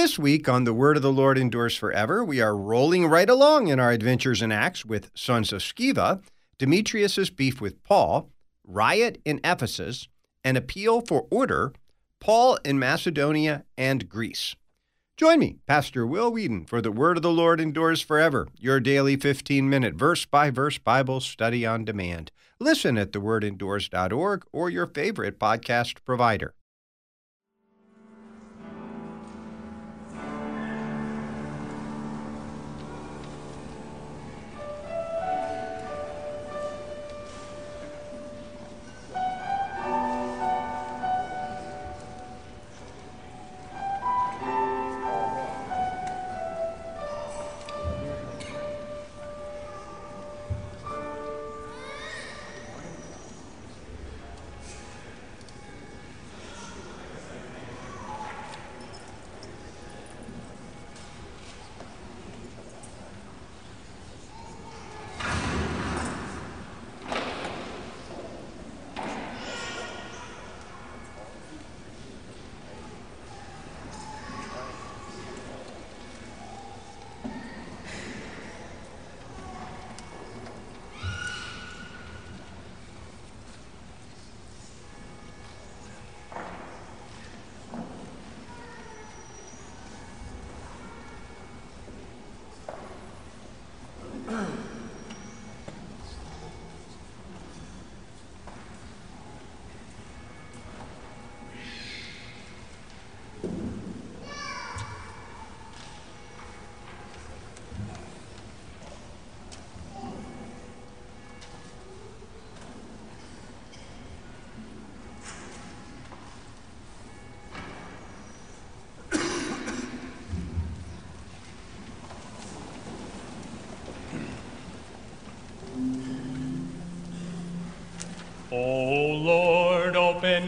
This week on The Word of the Lord Endures Forever, we are rolling right along in our adventures in Acts with sons of Sceva, Demetrius's beef with Paul, riot in Ephesus, an appeal for order, Paul in Macedonia and Greece. Join me, Pastor Will Weedon, for The Word of the Lord Endures Forever, your daily 15 minute verse by verse Bible study on demand. Listen at thewordendures.org or your favorite podcast provider.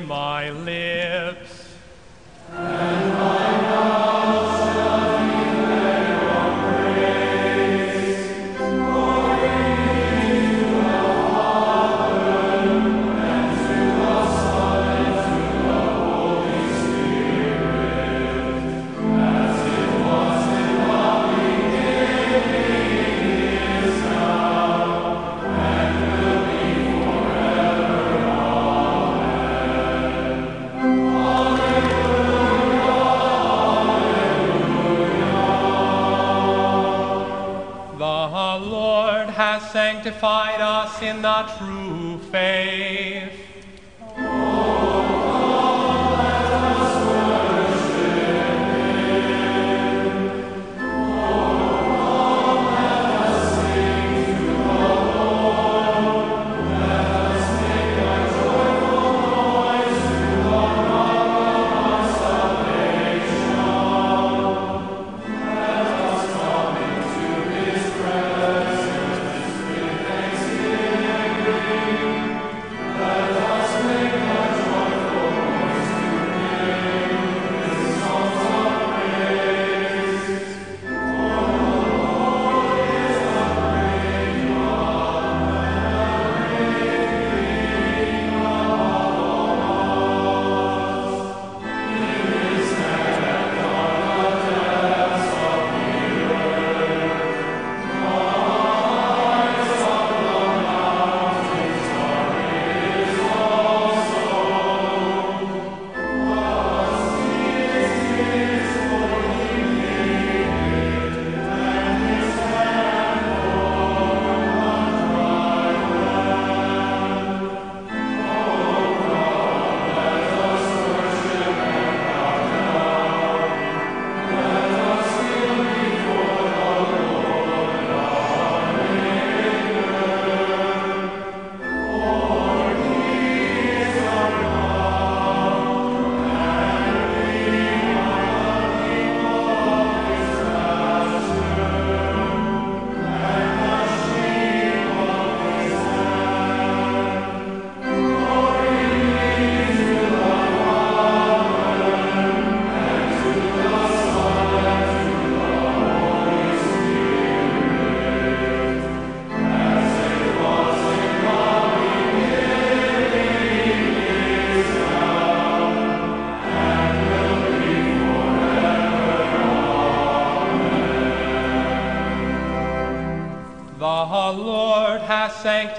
My lips. In the true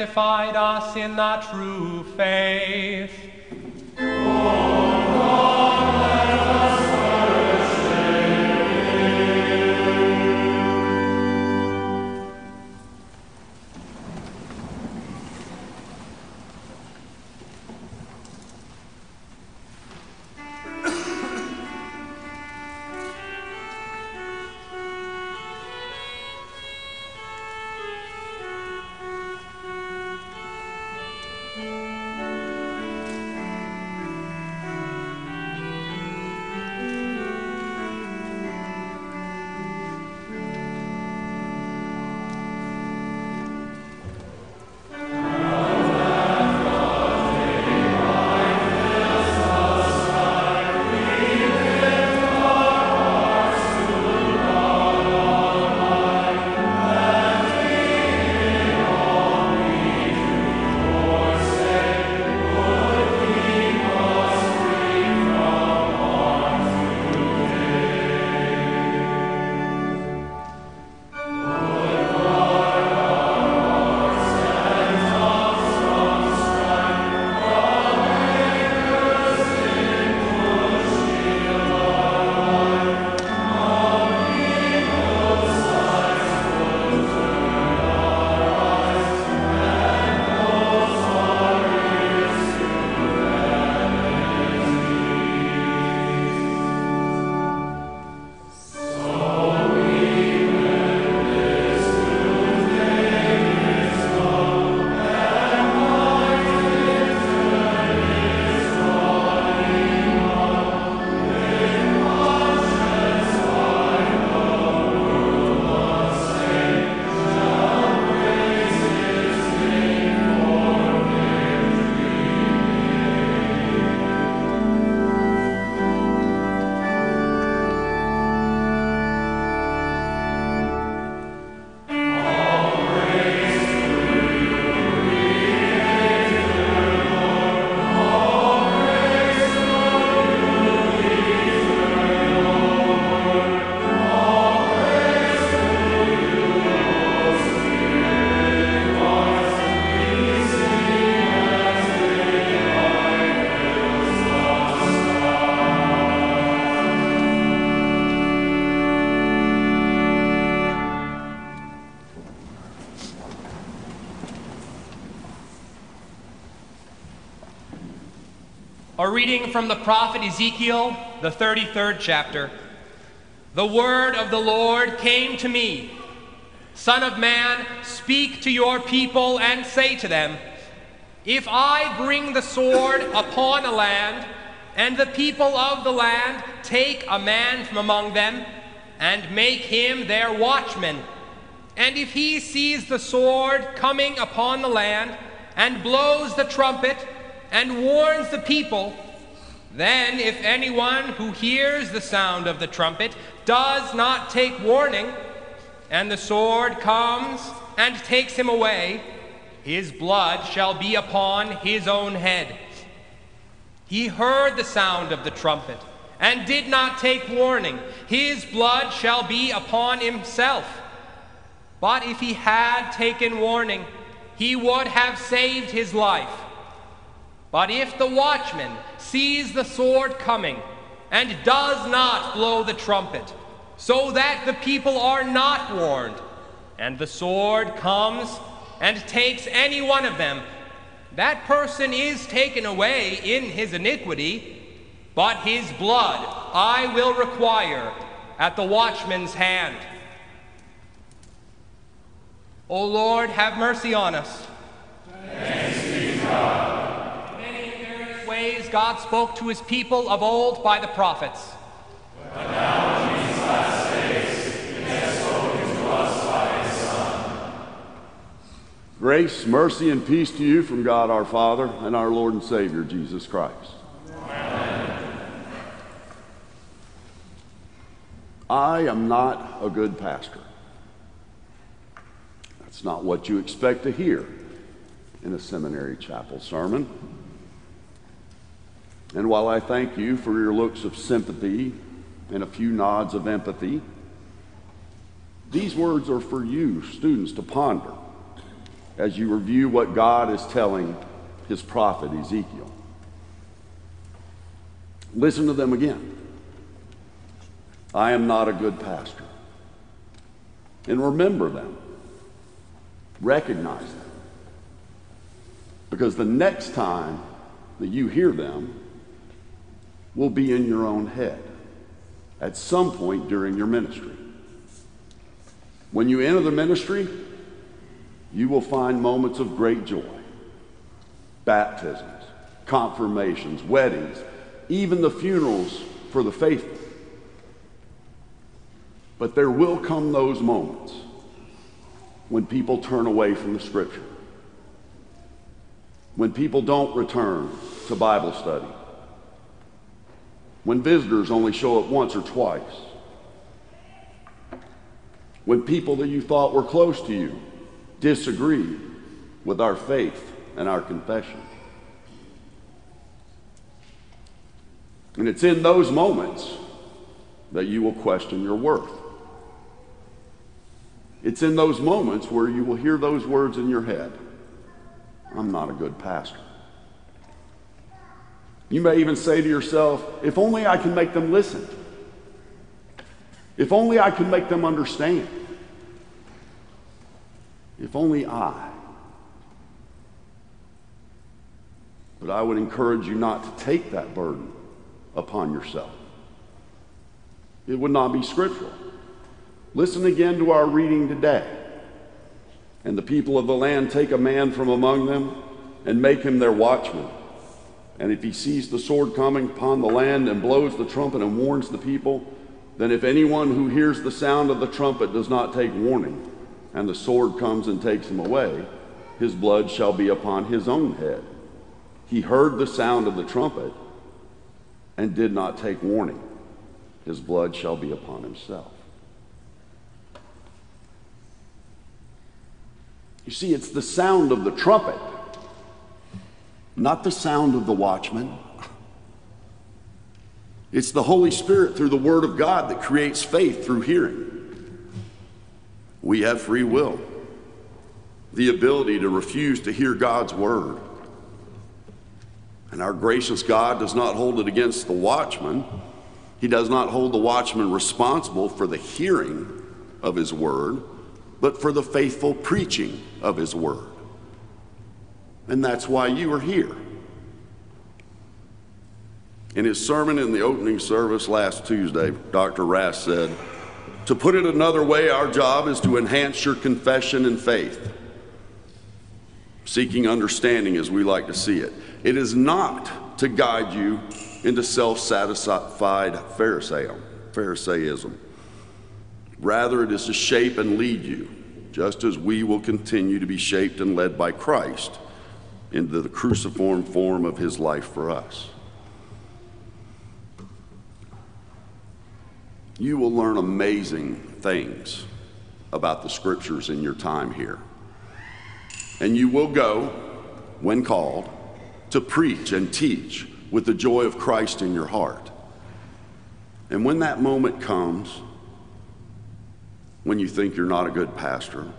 sanctified us in the true faith. A reading from the prophet Ezekiel, the 33rd chapter. The word of the Lord came to me Son of man, speak to your people and say to them, If I bring the sword upon a land, and the people of the land take a man from among them, and make him their watchman, and if he sees the sword coming upon the land, and blows the trumpet, and warns the people, then if anyone who hears the sound of the trumpet does not take warning, and the sword comes and takes him away, his blood shall be upon his own head. He heard the sound of the trumpet and did not take warning. His blood shall be upon himself. But if he had taken warning, he would have saved his life. But if the watchman sees the sword coming and does not blow the trumpet, so that the people are not warned, and the sword comes and takes any one of them, that person is taken away in his iniquity, but his blood I will require at the watchman's hand. O Lord, have mercy on us. Thanks be to God ways God spoke to his people of old by the prophets. But now in these last days, he has spoken to us by his Son. Grace, mercy, and peace to you from God our Father and our Lord and Savior, Jesus Christ. Amen. I am not a good pastor. That's not what you expect to hear in a seminary chapel sermon. And while I thank you for your looks of sympathy and a few nods of empathy, these words are for you, students, to ponder as you review what God is telling his prophet Ezekiel. Listen to them again. I am not a good pastor. And remember them, recognize them. Because the next time that you hear them will be in your own head at some point during your ministry. When you enter the ministry, you will find moments of great joy baptisms, confirmations, weddings, even the funerals for the faithful. But there will come those moments when people turn away from the scripture, when people don't return to Bible study, when visitors only show up once or twice, when people that you thought were close to you disagree with our faith and our confession. And it's in those moments that you will question your worth. It's in those moments where you will hear those words in your head I'm not a good pastor. You may even say to yourself, if only I can make them listen. If only I can make them understand. If only I. But I would encourage you not to take that burden upon yourself. It would not be scriptural. Listen again to our reading today. And the people of the land take a man from among them and make him their watchman. And if he sees the sword coming upon the land and blows the trumpet and warns the people, then if anyone who hears the sound of the trumpet does not take warning, and the sword comes and takes him away, his blood shall be upon his own head. He heard the sound of the trumpet and did not take warning. His blood shall be upon himself. You see, it's the sound of the trumpet, not the sound of the watchman. It's the Holy Spirit through the Word of God that creates faith through hearing. We have free will, the ability to refuse to hear God's Word. And our gracious God does not hold it against the watchman. He does not hold the watchman responsible for the hearing of His Word, but for the faithful preaching of His Word. And that's why you are here. In his sermon in the opening service last Tuesday, Dr. Rast said, To put it another way, our job is to enhance your confession and faith, seeking understanding as we like to see it. It is not to guide you into self satisfied Pharisaism. Rather, it is to shape and lead you, just as we will continue to be shaped and led by Christ into the cruciform form of his life for us. You will learn amazing things about the scriptures in your time here. And you will go, when called, to preach and teach with the joy of Christ in your heart. And when that moment comes, when you think you're not a good pastor,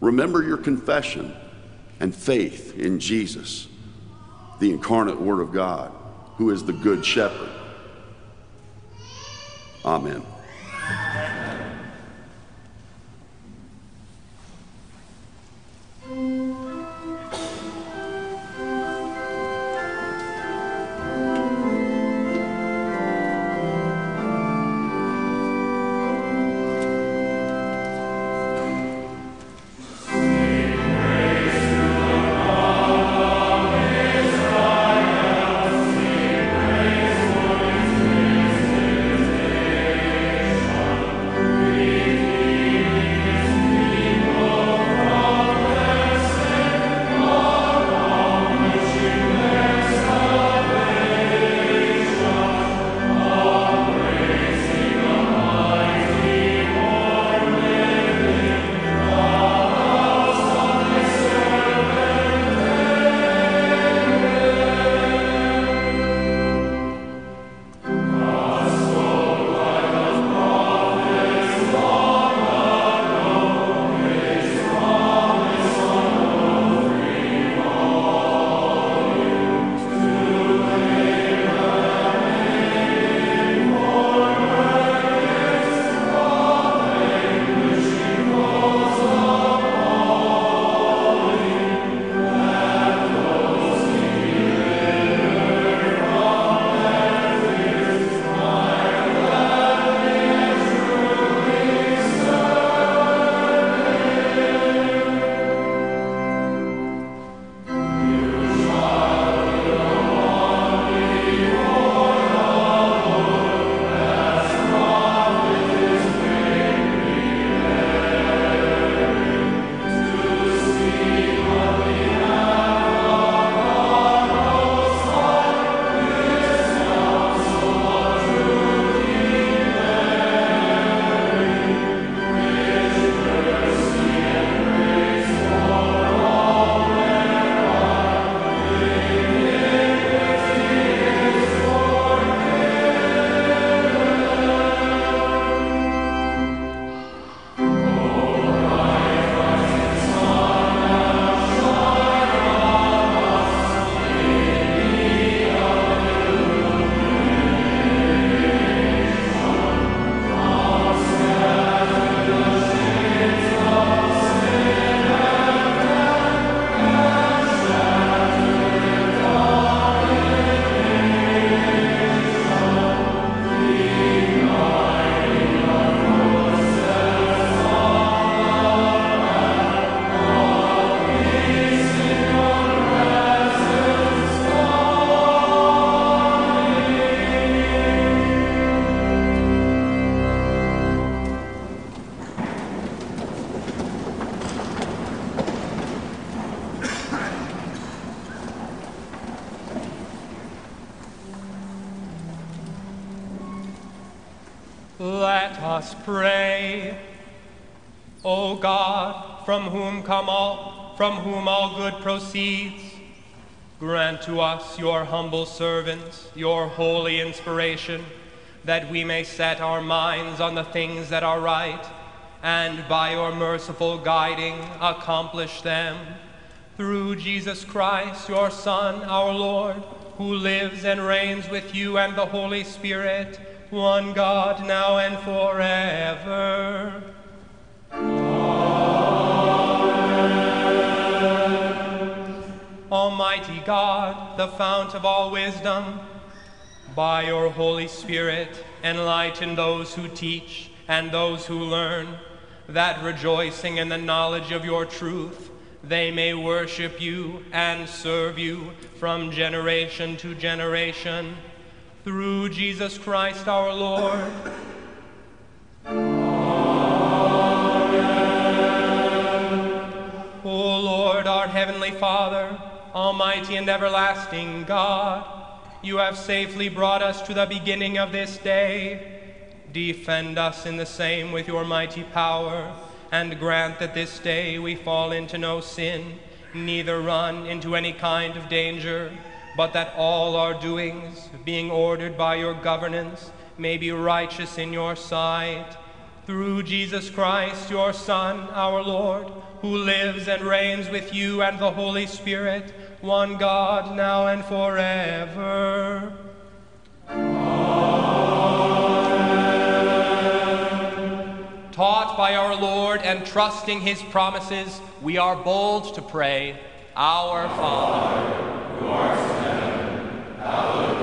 remember your confession and faith in Jesus, the incarnate Word of God, who is the Good Shepherd. Amen. Proceeds, grant to us, your humble servants, your holy inspiration, that we may set our minds on the things that are right, and by your merciful guiding accomplish them. Through Jesus Christ, your Son, our Lord, who lives and reigns with you and the Holy Spirit, one God, now and forever. Almighty God, the fount of all wisdom, by your Holy Spirit, enlighten those who teach and those who learn, that rejoicing in the knowledge of your truth, they may worship you and serve you from generation to generation. Through Jesus Christ our Lord. Amen. O Lord, our heavenly Father, almighty and everlasting God, you have safely brought us to the beginning of this day. Defend us in the same with your mighty power, and grant that this day we fall into no sin, neither run into any kind of danger, but that all our doings, being ordered by your governance, may be righteous in your sight. Through Jesus Christ, your Son, our Lord, who lives and reigns with you and the Holy Spirit, one God, now and forever. Amen. Taught by our Lord and trusting his promises, we are bold to pray, Our Father, who art in heaven, hallowed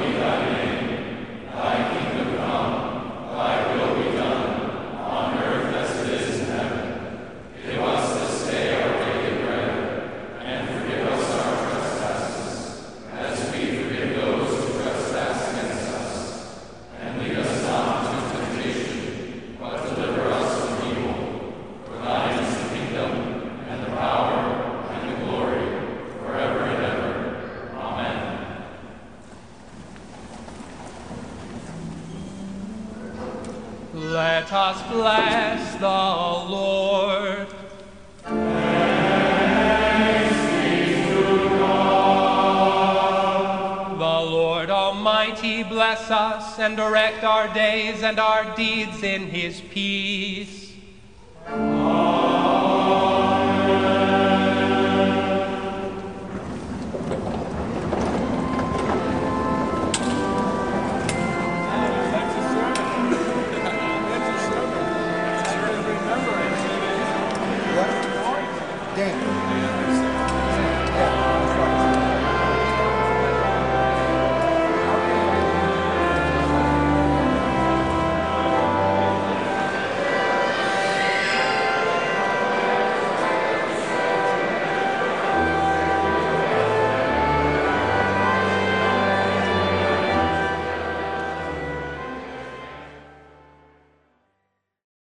and direct our days and our deeds in his peace.